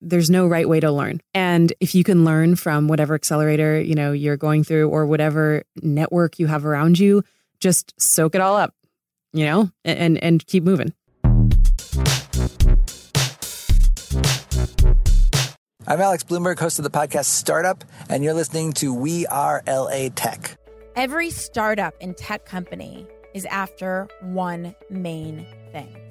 there's no right way to learn. And if you can learn from whatever accelerator, you know, you're going through or whatever network you have around you, just soak it all up, you know, and and keep moving. I'm Alex Blumberg, host of the podcast Startup, and you're listening to We Are LA Tech. Every startup and tech company is after one main thing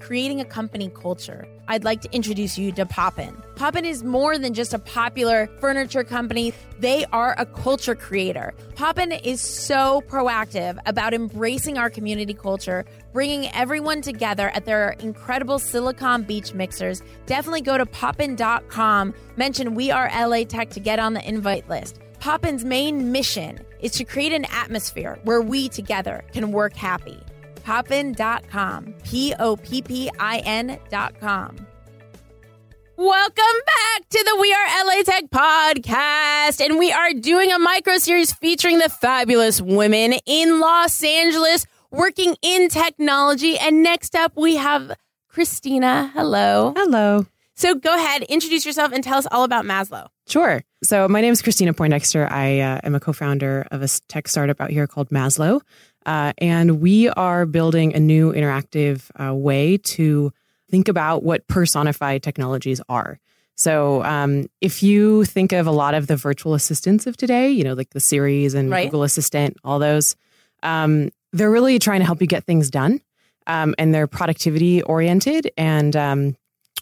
creating a company culture. I'd like to introduce you to Poppin. Poppin is more than just a popular furniture company, they are a culture creator. Poppin is so proactive about embracing our community culture, bringing everyone together at their incredible Silicon Beach mixers. Definitely go to poppin.com, mention We Are LA Tech to get on the invite list. Poppin's main mission is to create an atmosphere where we together can work happy poppin.com. P O P P I N.com. Welcome back to the We Are LA Tech podcast. And we are doing a micro series featuring the fabulous women in Los Angeles working in technology. And next up, we have Cristina. Hello. Hello. So go ahead, introduce yourself and tell us all about Maslo. Sure. So my name is Cristina Poindexter. I uh, am a co-founder of a tech startup out here called Maslo. Uh, and we are building a new interactive uh, way to think about what personified technologies are. So, um, if you think of a lot of the virtual assistants of today, you know, like the Siris and right. Google Assistant, all those, um, they're really trying to help you get things done. Um, and they're productivity oriented. And um,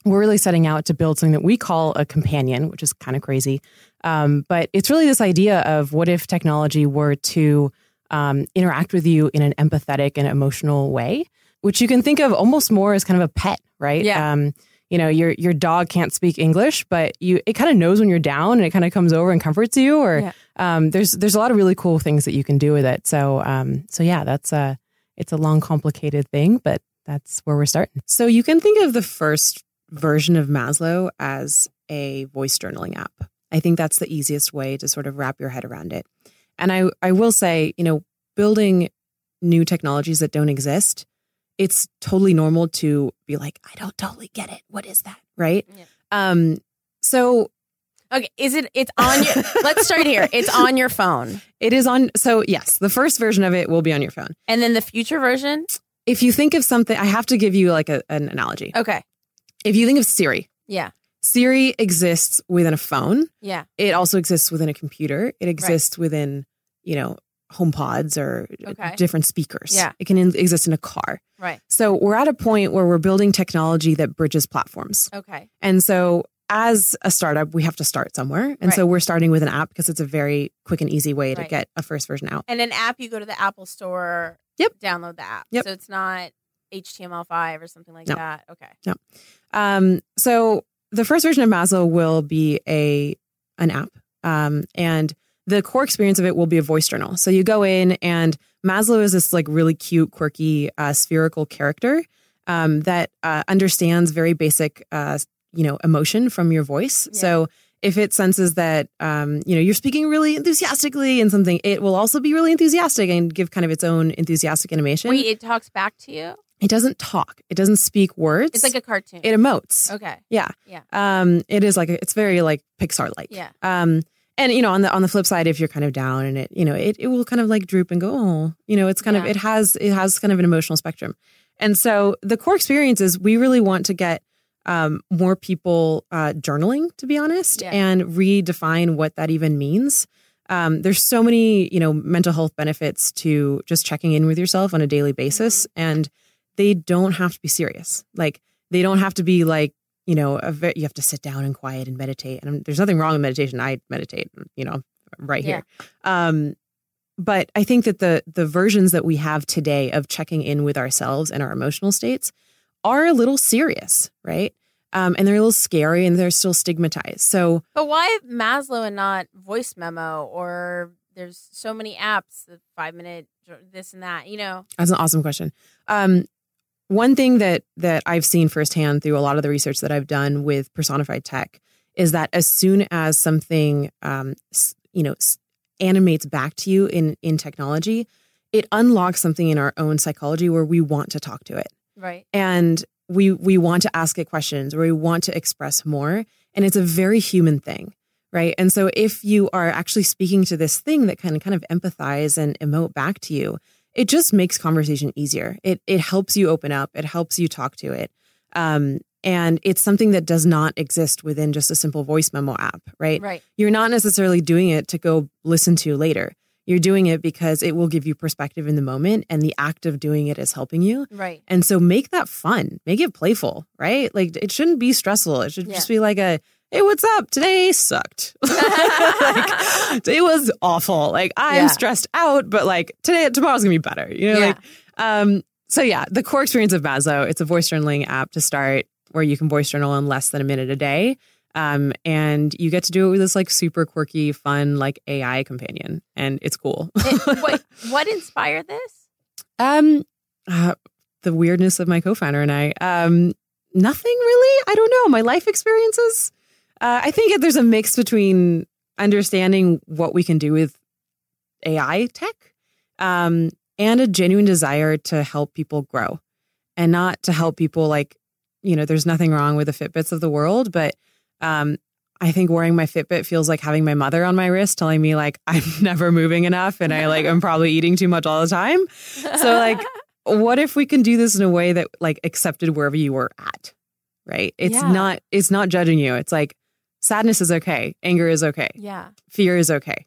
we're really setting out to build something that we call a companion, which is kind of crazy. Um, but it's really this idea of what if technology were to um, interact with you in an empathetic and emotional way, which you can think of almost more as kind of a pet, right? Yeah. Um, you know, your your dog can't speak English, but you it kind of knows when you're down and it kind of comes over and comforts you. Or yeah. um, there's there's a lot of really cool things that you can do with it. So um, so yeah, that's a it's a long, complicated thing, but that's where we're starting. So you can think of the first version of Maslo as a voice journaling app. I think that's the easiest way to sort of wrap your head around it. And I, I will say, you know, building new technologies that don't exist, it's totally normal to be like, I don't totally get it. What is that? Right. Yeah. Um, so Okay, is it? It's on your. let's start here. It's on your phone. It is on. So yes, the first version of it will be on your phone, and then the future version. If you think of something, I have to give you like a, an analogy. Okay. If you think of Siri, yeah, Siri exists within a phone. Yeah. It also exists within a computer. It exists right. within, you know, home pods or okay. different speakers. Yeah. It can in- exist in a car. Right. So we're at a point where we're building technology that bridges platforms. Okay. And so as a startup, we have to start somewhere. And right. so we're starting with an app because it's a very quick and easy way right. to get a first version out. And an app, you go to the Apple store, yep. download the app. Yep. So it's not HTML5 or something like no. that. Okay. No. Um, so the first version of Maslo will be a an app, um, and the core experience of it will be a voice journal. So you go in, and Maslo is this like really cute, quirky, uh, spherical character um, that uh, understands very basic, uh, you know, emotion from your voice. Yeah. So if it senses that um, you know you're speaking really enthusiastically in something, it will also be really enthusiastic and give kind of its own enthusiastic animation. Wait, it talks back to you. It doesn't talk. It doesn't speak words. It's like a cartoon. It emotes. Okay. Yeah. Yeah. Um, it is like a, it's very like Pixar like. Yeah. Um, and you know, on the on the flip side, if you're kind of down and it, you know, it, it will kind of like droop and go, oh, you know, it's kind yeah. of it has it has kind of an emotional spectrum. And so the core experience is we really want to get um, more people uh, journaling, to be honest, yeah. and redefine what that even means. Um, there's so many, you know, mental health benefits to just checking in with yourself on a daily basis, mm-hmm. and they don't have to be serious. Like they don't have to be like, you know, very, you have to sit down and quiet and meditate. And there's nothing wrong with meditation. I meditate, you know, right yeah. here. Um, but I think that the the versions that we have today of checking in with ourselves and our emotional states are a little serious, right? Um, and they're a little scary and they're still stigmatized. So, but why Maslo and not voice memo or there's so many apps, the five minute this and that. You know, That's an awesome question. Um, one thing that that I've seen firsthand through a lot of the research that I've done with personified tech is that as soon as something, um, you know, animates back to you in in technology, it unlocks something in our own psychology where we want to talk to it right? and we we want to ask it questions or we want to express more and it's a very human thing right and so if you are actually speaking to this thing that can kind of empathize and emote back to you it just makes conversation easier it it helps you open up it helps you talk to it um, and it's something that does not exist within just a simple voice memo app right Right. you're not necessarily doing it to go listen to later you're doing it because it will give you perspective in the moment and the act of doing it is helping you Right. and so make that fun, make it playful, right? Like it shouldn't be stressful. It should just be like a, hey, what's up? Today sucked. like today was awful. Like I'm Yeah. stressed out, but like today, tomorrow's gonna be better. You know, Yeah. like, um, so yeah, the core experience of Maslo, it's a voice journaling app to start where you can voice journal in less than a minute a day. Um, and you get to do it with this like super quirky, fun, like AI companion. And it's cool. It- what, what inspired this? Um, uh, the weirdness of my co-founder and I. Um, nothing really. I don't know. My life experiences. Uh, I think there's a mix between understanding what we can do with AI tech, um, and a genuine desire to help people grow, and not to help people like, you know, there's nothing wrong with the Fitbits of the world, but um, I think wearing my Fitbit feels like having my mother on my wrist telling me like I'm never moving enough and I like I'm probably eating too much all the time. So like what if we can do this in a way that like accepted wherever you were at? Right? It's Yeah. not it's not judging you. It's like sadness is okay, anger is okay, yeah, fear is okay.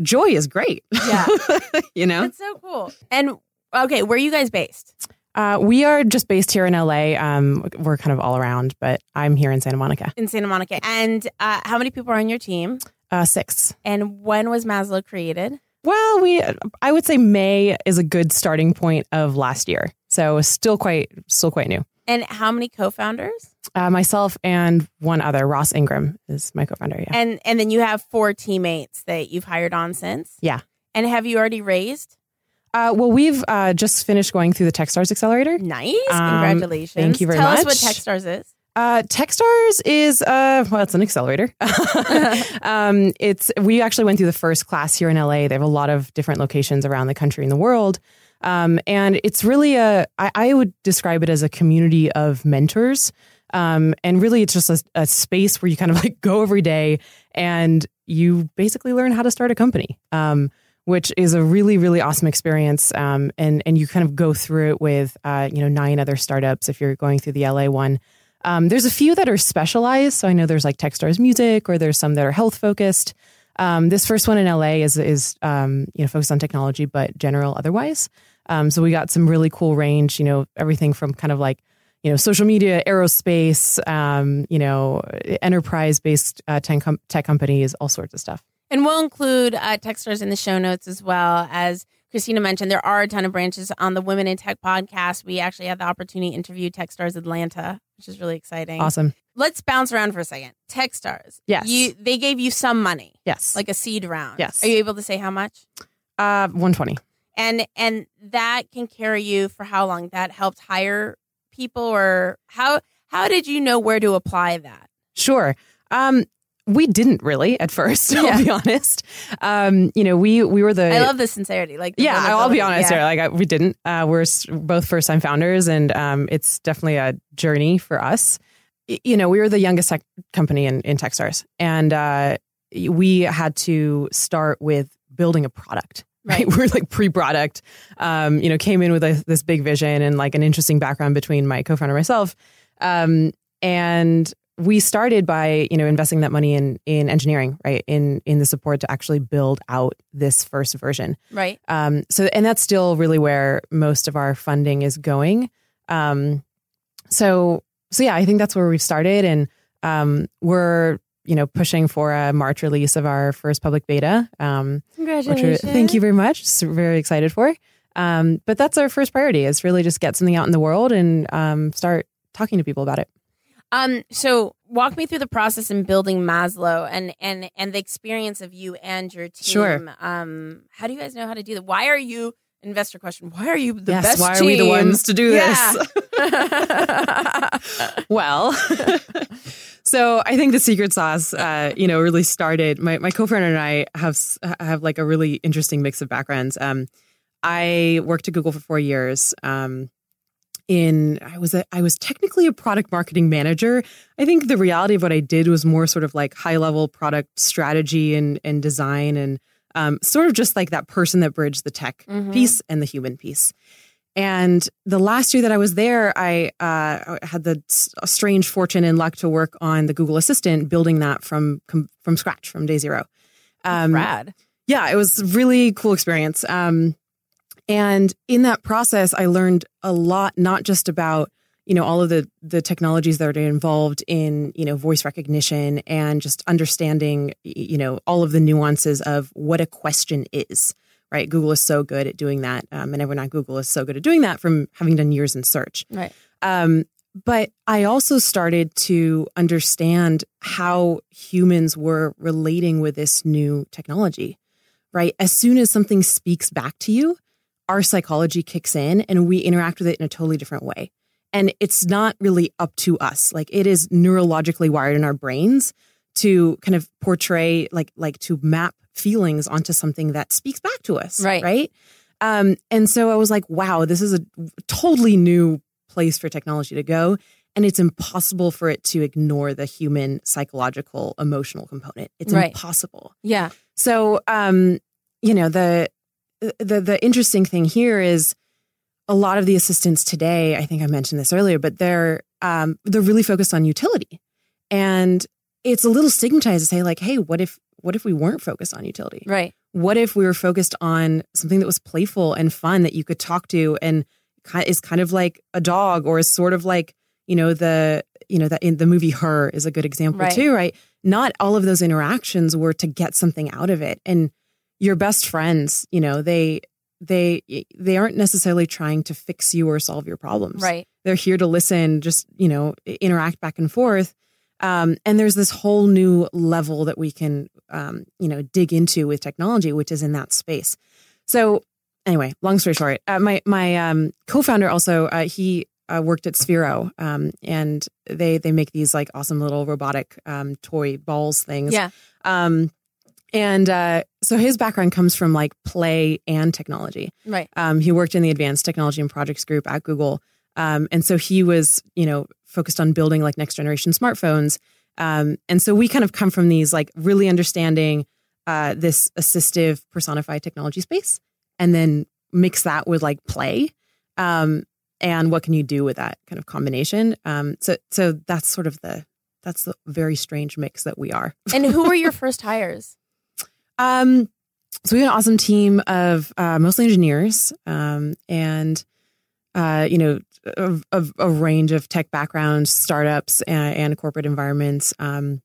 Joy is great. Yeah. you know? that's so cool. And okay, where are you guys based? Uh, we are just based here in LA. Um, we're kind of all around, but I'm here in Santa Monica. In Santa Monica. And uh, how many people are on your team? Uh, six. And when was Maslo created? Well, we I would say May is a good starting point of last year. So still quite still quite new. And how many co-founders? Uh, myself and one other, Ross Ingram, is my co-founder. Yeah. And and then you have four teammates that you've hired on since. Yeah. And have you already raised? Uh, well, we've uh, just finished going through the Techstars Accelerator. Nice. Um, Congratulations. thank you very much. Tell us what Techstars is. Uh, Techstars is uh, well, it's an accelerator. um, it's we actually went through the first class here in LA. They have a lot of different locations around the country and the world. Um, and it's really a I, I would describe it as a community of mentors. Um, and really, it's just a, a space where you kind of like go every day and you basically learn how to start a company. Um, which is a really really awesome experience. Um, and and you kind of go through it with uh, you know nine other startups if you're going through the LA one. Um, there's a few that are specialized. So I know there's like Techstars music or there's some that are health focused. Um, this first one in LA is is um, you know focused on technology but general otherwise. So we got some really cool range you know everything from kind of like you know social media aerospace um, you know enterprise based uh, tech, com- tech companies all sorts of stuff And we'll include uh, Techstars in the show notes as well. As Cristina mentioned, there are a ton of branches on the Women in Tech podcast. We actually had the opportunity to interview Techstars Atlanta, which is really exciting. awesome Let's bounce around for a second. Techstars. Yes. You they gave you some money, yes like a seed round. Yes. Are you able to say how much? uh 120 And and that can carry you for how long? That helped hire people or how how did you know where to apply that? Sure. Um, we didn't really at first. Yeah. I'll be honest. Um, you know, we we were the. I love the sincerity. Like the yeah, I'll be honest Yeah. here. Like I, we didn't. Uh, we're both first time founders, and um, it's definitely a journey for us. You know, we were the youngest tech company in in Techstars, and uh, we had to start with building a product. Right, we're like pre-product. Um, you know, came in with a, this big vision and like an interesting background between my co-founder and myself, um, and we started by you know investing that money in in engineering, right, in in the support to actually build out this first version. Right. Um, so, and that's still really where most of our funding is going. Um, so, so yeah, I think that's where we've started, and um, we're you know pushing for a March release of our first public beta. Um, Congratulations. thank you very much. Just very excited for. Um, but that's our first priority is really just get something out in the world and um, start talking to people about it. Um, so walk me through the process in building Maslo and and and the experience of you and your team. Sure. Um, how do you guys know how to do that? Why are you investor question? Why are you the yes, best? why are we the ones to do Yeah. this? well, so I think the secret sauce, uh, you know, really started. My my co-founder and I have have like a really interesting mix of backgrounds. Um, I worked at Google for four years. Um, in I was a, I was technically a product marketing manager. I think the reality of what I did was more sort of like high level product strategy and and design and um, sort of just like that person that bridged the tech Mhm. piece and the human piece. And the last year that I was there, I uh, had the strange fortune and luck to work on the Google Assistant, building that from from scratch, from day zero. Um, Rad. yeah, it was a really cool experience. Um, and in that process, I learned a lot, not just about you know all of the the technologies that are involved in you know voice recognition and just understanding you know all of the nuances of what a question is. Right, Google is so good at doing that, um, and everyone at Google is so good at doing that from having done years in search. Right. Um, but I also started to understand how humans were relating with this new technology, right? As soon as something speaks back to you, our psychology kicks in and we interact with it in a totally different way. And it's not really up to us. Like it is neurologically wired in our brains to kind of portray, like, like to map feelings onto something that speaks back to us. Right. Right. Um, and so I was like, wow, this is a totally new place for technology to go. And it's impossible for it to ignore the human psychological emotional component. It's Right. impossible. Yeah. So, um, you know, the the the interesting thing here is a lot of the assistants today. I think I mentioned this earlier, but they're um, they're really focused on utility, and it's a little stigmatized to say like, hey, what if what if we weren't focused on utility? Right. What if we were focused on something that was playful and fun that you could talk to and is kind of like a dog or is sort of like you know the you know that in the movie Her is a good example Right. too, right? Not all of those interactions were to get something out of it, and your best friends, you know, they they they aren't necessarily trying to fix you or solve your problems. Right. They're here to listen, just you know, interact back and forth. Um, and there's this whole new level that we can, um, you know, dig into with technology, which is in that space. So, anyway, long story short, uh, my my um, co-founder also uh, he uh, worked at Sphero, um, and they they make these like awesome little robotic um, toy balls things. Yeah. Um, and uh, so his background comes from like play and technology. Right. Um, he worked in the advanced technology and projects group at Google. Um, and so he was, you know, focused on building like next generation smartphones. Um, and so we kind of come from these like really understanding uh, this assistive personified technology space and then mix that with like play. Um, and what can you do with that kind of combination? Um, so, so that's sort of the, that's the very strange mix that we are. And who were your first hires? Um, so we have an awesome team of uh, mostly engineers, um, and uh, you know, of, of a range of tech backgrounds, startups, and, and corporate environments. Um,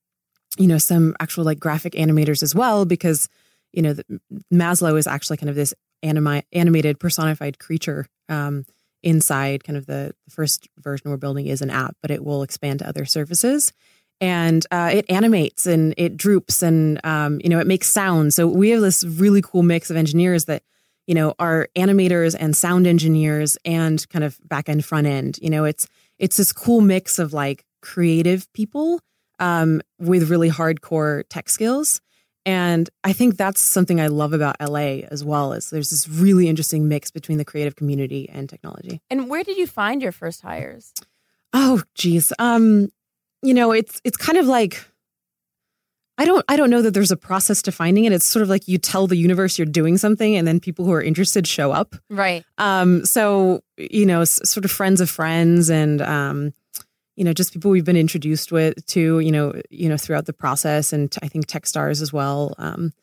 you know, some actual like graphic animators as well, because you know, the, Maslo is actually kind of this animi- animated personified creature. Um, inside kind of the, the first version we're building is an app, but it will expand to other services and uh, it animates and it droops and um, you know it makes sound. So we have this really cool mix of engineers that you know are animators and sound engineers and kind of back end front end. You know it's it's this cool mix of like creative people um, with really hardcore tech skills. And I think that's something I love about LA as well. Is there's this really interesting mix between the creative community and technology. And where did you find your first hires? Oh, geez. Um, you know, it's it's kind of like I don't I don't know that there's a process to finding it. It's sort of like you tell the universe you're doing something, and then people who are interested show up. Right. Um, so you know, s- sort of friends of friends, and um, you know, just people we've been introduced with to you know, you know, throughout the process, and t- I think Techstars as well. Um,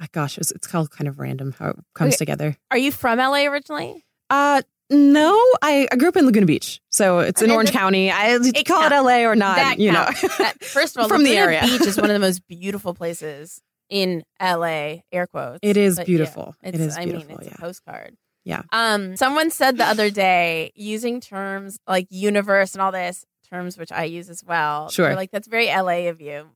ah, gosh, it's, it's all kind of random how it comes Okay. together. Are you from LA originally? Uh, no, I, I grew up in Laguna Beach, so it's in Orange County. I It call it. LA or not, you know. That- first of all, From the area. Beach is one of the most beautiful places in LA. Air quotes. It is But beautiful. It it's- is I mean, it's yeah. a postcard. Yeah. Um, someone said the other day using terms like universe and all this terms, which I use as well. Sure. Like that's very LA of you.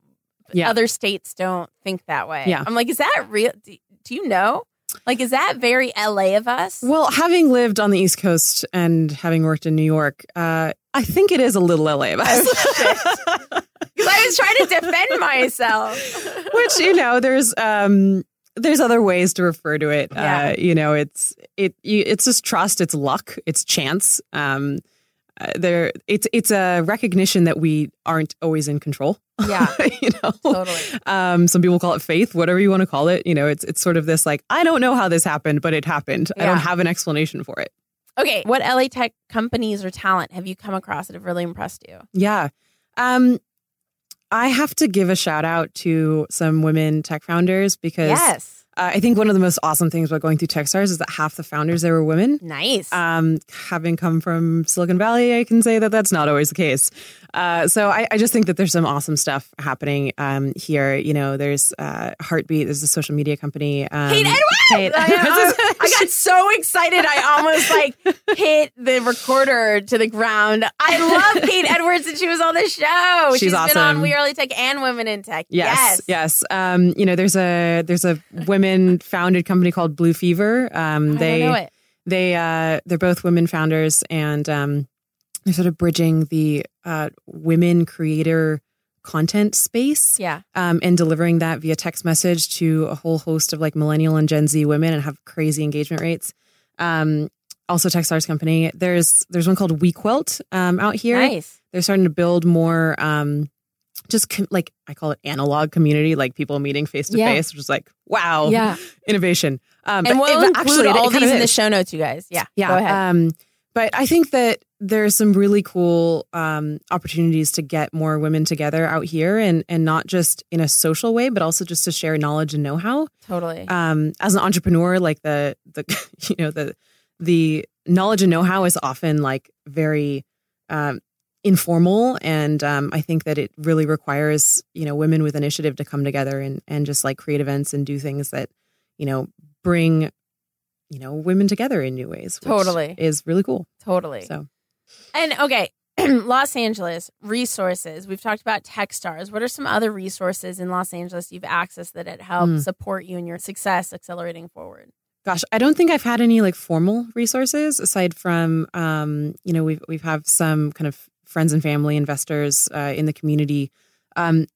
Yeah. Other states don't think that way. Yeah. I'm like, is that real? Do, do you know? Like, is that very LA of us? Well, having lived on the East Coast and having worked in New York, uh, I think it is a little LA of us. Because I was trying to defend myself. Which you know, there's um, there's other ways to refer to it. Yeah. Uh, you know, it's it you, it's just trust, it's luck, it's chance. Um, uh, there, it's it's a recognition that we aren't always in control. Yeah, you know, totally. Um, some people call it faith, whatever you want to call it. You know, it's it's sort of this like I don't know how this happened, but it happened. I don't have an explanation for it. Okay, what LA tech companies or talent have you come across that have really impressed you? Yeah. Um, I have to give a shout out to some women tech founders because Yes, uh, I think one of the most awesome things about going through Techstars is that half the founders there were women. nice. Um, having come from Silicon Valley, I can say that that's not always the case. Uh, so I, I just think that there's some awesome stuff happening um, here. You know, there's uh, Heartbeat, there's a social media company. Um, Kate Edwards! Kate- I, got so excited. I almost like hit the recorder to the ground. I love Kate Edwards and she was on the show. She's been on awesome. We Are LA Tech and Women in Tech. Yes, yes. Um, you know, there's a there's a women founded company called Blue Fever. Um, I they don't know it. they uh, they're both women founders, and um, they're sort of bridging the uh, women creator content space Yeah. um, and delivering that via text message to a whole host of like millennial and Gen Z women and have crazy engagement rates. Um, also, Techstars company. There's there's one called WeQuilt um, out here. Nice. They're starting to build more. Um, just com- like I call it analog community, like people meeting face to face, which is like wow, Yeah. innovation. Um, And we'll it- include actually, it all these of in the show notes, you guys. Yeah. Yeah. Go ahead. Um, but I think that there's some really cool um, opportunities to get more women together out here and and not just in a social way, but also just to share knowledge and know how. totally. Um, as an entrepreneur, like the the you know the the knowledge and know how is often like very um, informal, and um, I think that it really requires you know women with initiative to come together and and just like create events and do things that you know bring you know women together in new ways. which Totally. is really cool. totally. So And okay, Los Angeles resources. We've talked about Techstars. What are some other resources in Los Angeles you've accessed that it helped Mm. support you in your success accelerating forward? gosh, I don't think I've had any like formal resources aside from um, you know we've we've have some kind of friends and family investors uh, in the community. Um,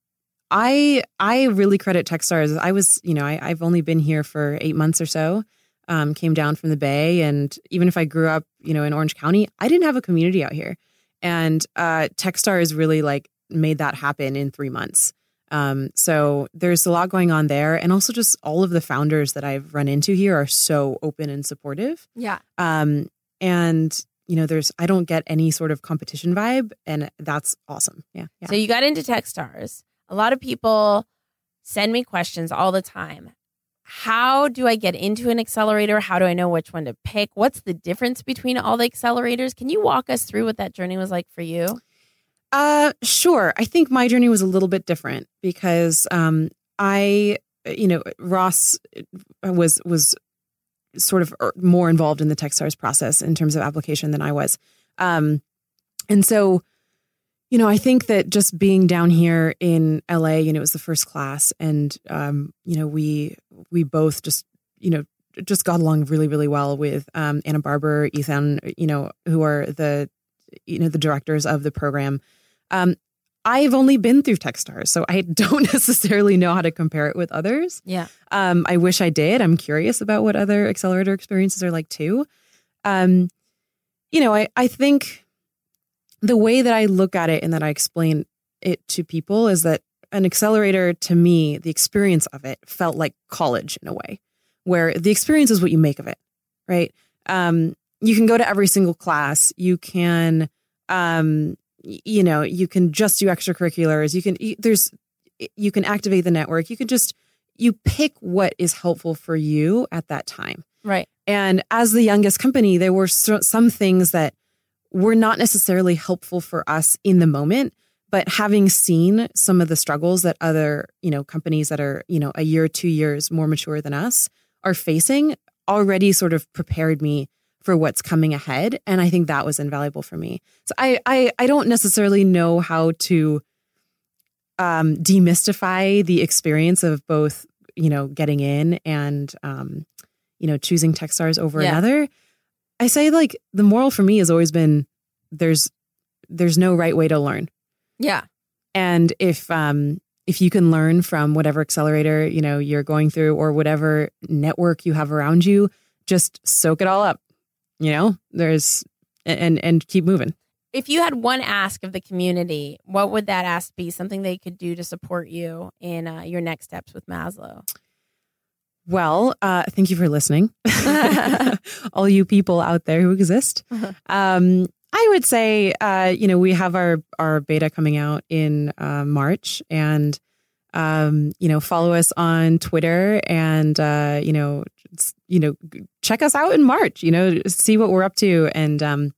I I really credit Techstars. I was you know I, I've only been here for eight months or so. Um, came down from the Bay, and even if I grew up you know in Orange County, I didn't have a community out here. And uh, Techstars really like made that happen in three months. Um, so there's a lot going on there. And also just all of the founders that I've run into here are so open and supportive. Yeah. Um, and you know, there's, I don't get any sort of competition vibe and that's awesome. Yeah. Yeah. So you got into Techstars. A lot of people send me questions all the time. How do I get into an accelerator? How do I know which one to pick? What's the difference between all the accelerators? Can you walk us through what that journey was like for you? Uh, sure. I think my journey was a little bit different because um, I, you know, Ross was was sort of er, more involved in the Techstars process in terms of application than I was, um, and so, you know, I think that just being down here in LA, you know, it was the first class, and um, you know, we we both just, you know. Just got along really, really well with um, Anna Barber, Ethan, you know, who are the, you know, the directors of the program. Um, I've only been through Techstars, so I don't necessarily know how to compare it with others. Yeah. Um, I wish I did. I'm curious about what other accelerator experiences are like too. Um, you know, I, I think the way that I look at it and that I explain it to people is that an accelerator to me, the experience of it felt like college in a way, where the experience is what you make of it, right? Um, you can go to every single class. You can, um, you know, you can just do extracurriculars. You can, y- there's, you can activate the network. You can just, you pick what is helpful for you at that time. Right. And as the youngest company, there were so, some things that were not necessarily helpful for us in the moment. But having seen some of the struggles that other, you know, companies that are, you know, a year, two years more mature than us are facing, already sort of prepared me for what's coming ahead. And I think that was invaluable for me. So I I, I don't necessarily know how to um, demystify the experience of both, you know, getting in and um, you know, choosing Techstars over Yeah. another. I say like the moral for me has always been there's there's no right way to learn. Yeah. And if um if you can learn from whatever accelerator, you know, you're going through or whatever network you have around you, just soak it all up. You know, there's and and keep moving. If you had one ask of the community, what would that ask be? Something they could do to support you in uh, your next steps with Maslo? Well, uh, thank you for listening, all you people out there who exist. Um, I would say, uh, you know, we have our our beta coming out in uh, March, and um, you know, follow us on Twitter, and uh, you know, you know, check us out in March. You know, see what we're up to, and um,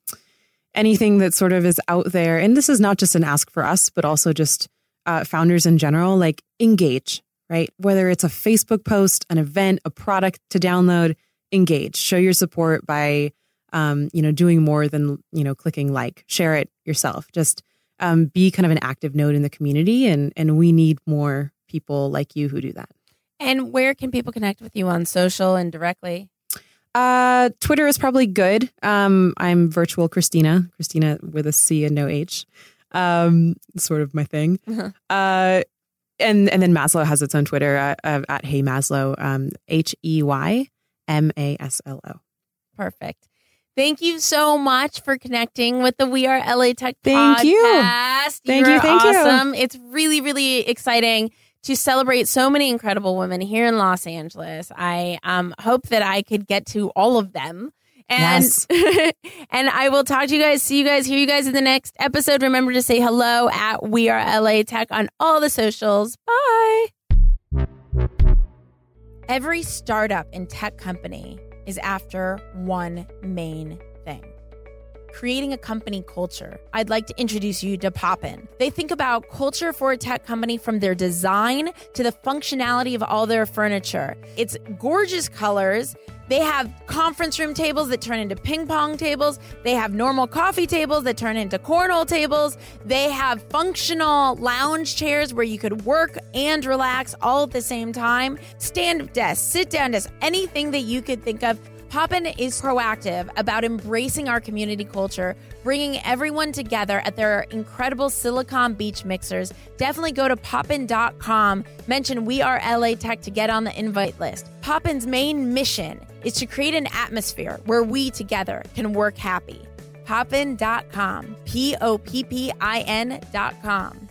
anything that sort of is out there. And this is not just an ask for us, but also just uh, founders in general. Like engage, right? Whether it's a Facebook post, an event, a product to download, engage. Show your support by, um, you know, doing more than you know, clicking like. Share it yourself. Just um, be kind of an active node in the community, and and we need more people like you who do that. And where can people connect with you on social and directly? Uh, Twitter is probably good. Um, I'm virtual Cristina, Cristina with a C and no H. Um, sort of my thing. Uh-huh. Uh, and and then Maslo has its own Twitter uh, uh, at Hey Maslo, um, H E Y M A S L O. Perfect. Thank you so much for connecting with the We Are LA Tech Thank podcast. you. Thank you, thank you. awesome. It's really, really exciting to celebrate so many incredible women here in Los Angeles. I um, hope that I could get to all of them. And Yes. and I will talk to you guys, see you guys, hear you guys in the next episode. Remember to say hello at We Are LA Tech on all the socials. Bye. Every startup and tech company is after one main thing creating a company culture. I'd like to introduce you to Poppin. They think about culture for a tech company from their design to the functionality of all their furniture. It's gorgeous colors. They have conference room tables that turn into ping pong tables. They have normal coffee tables that turn into cornhole tables. They have functional lounge chairs where you could work and relax all at the same time. Stand up desk, sit down desk, anything that you could think of. Poppin is proactive about embracing our community culture, bringing everyone together at their incredible Silicon Beach mixers. Definitely go to poppin.com, mention We Are LA Tech to get on the invite list. Poppin's main mission is to create an atmosphere where we together can work happy. Poppin.com, P O P P I N.com.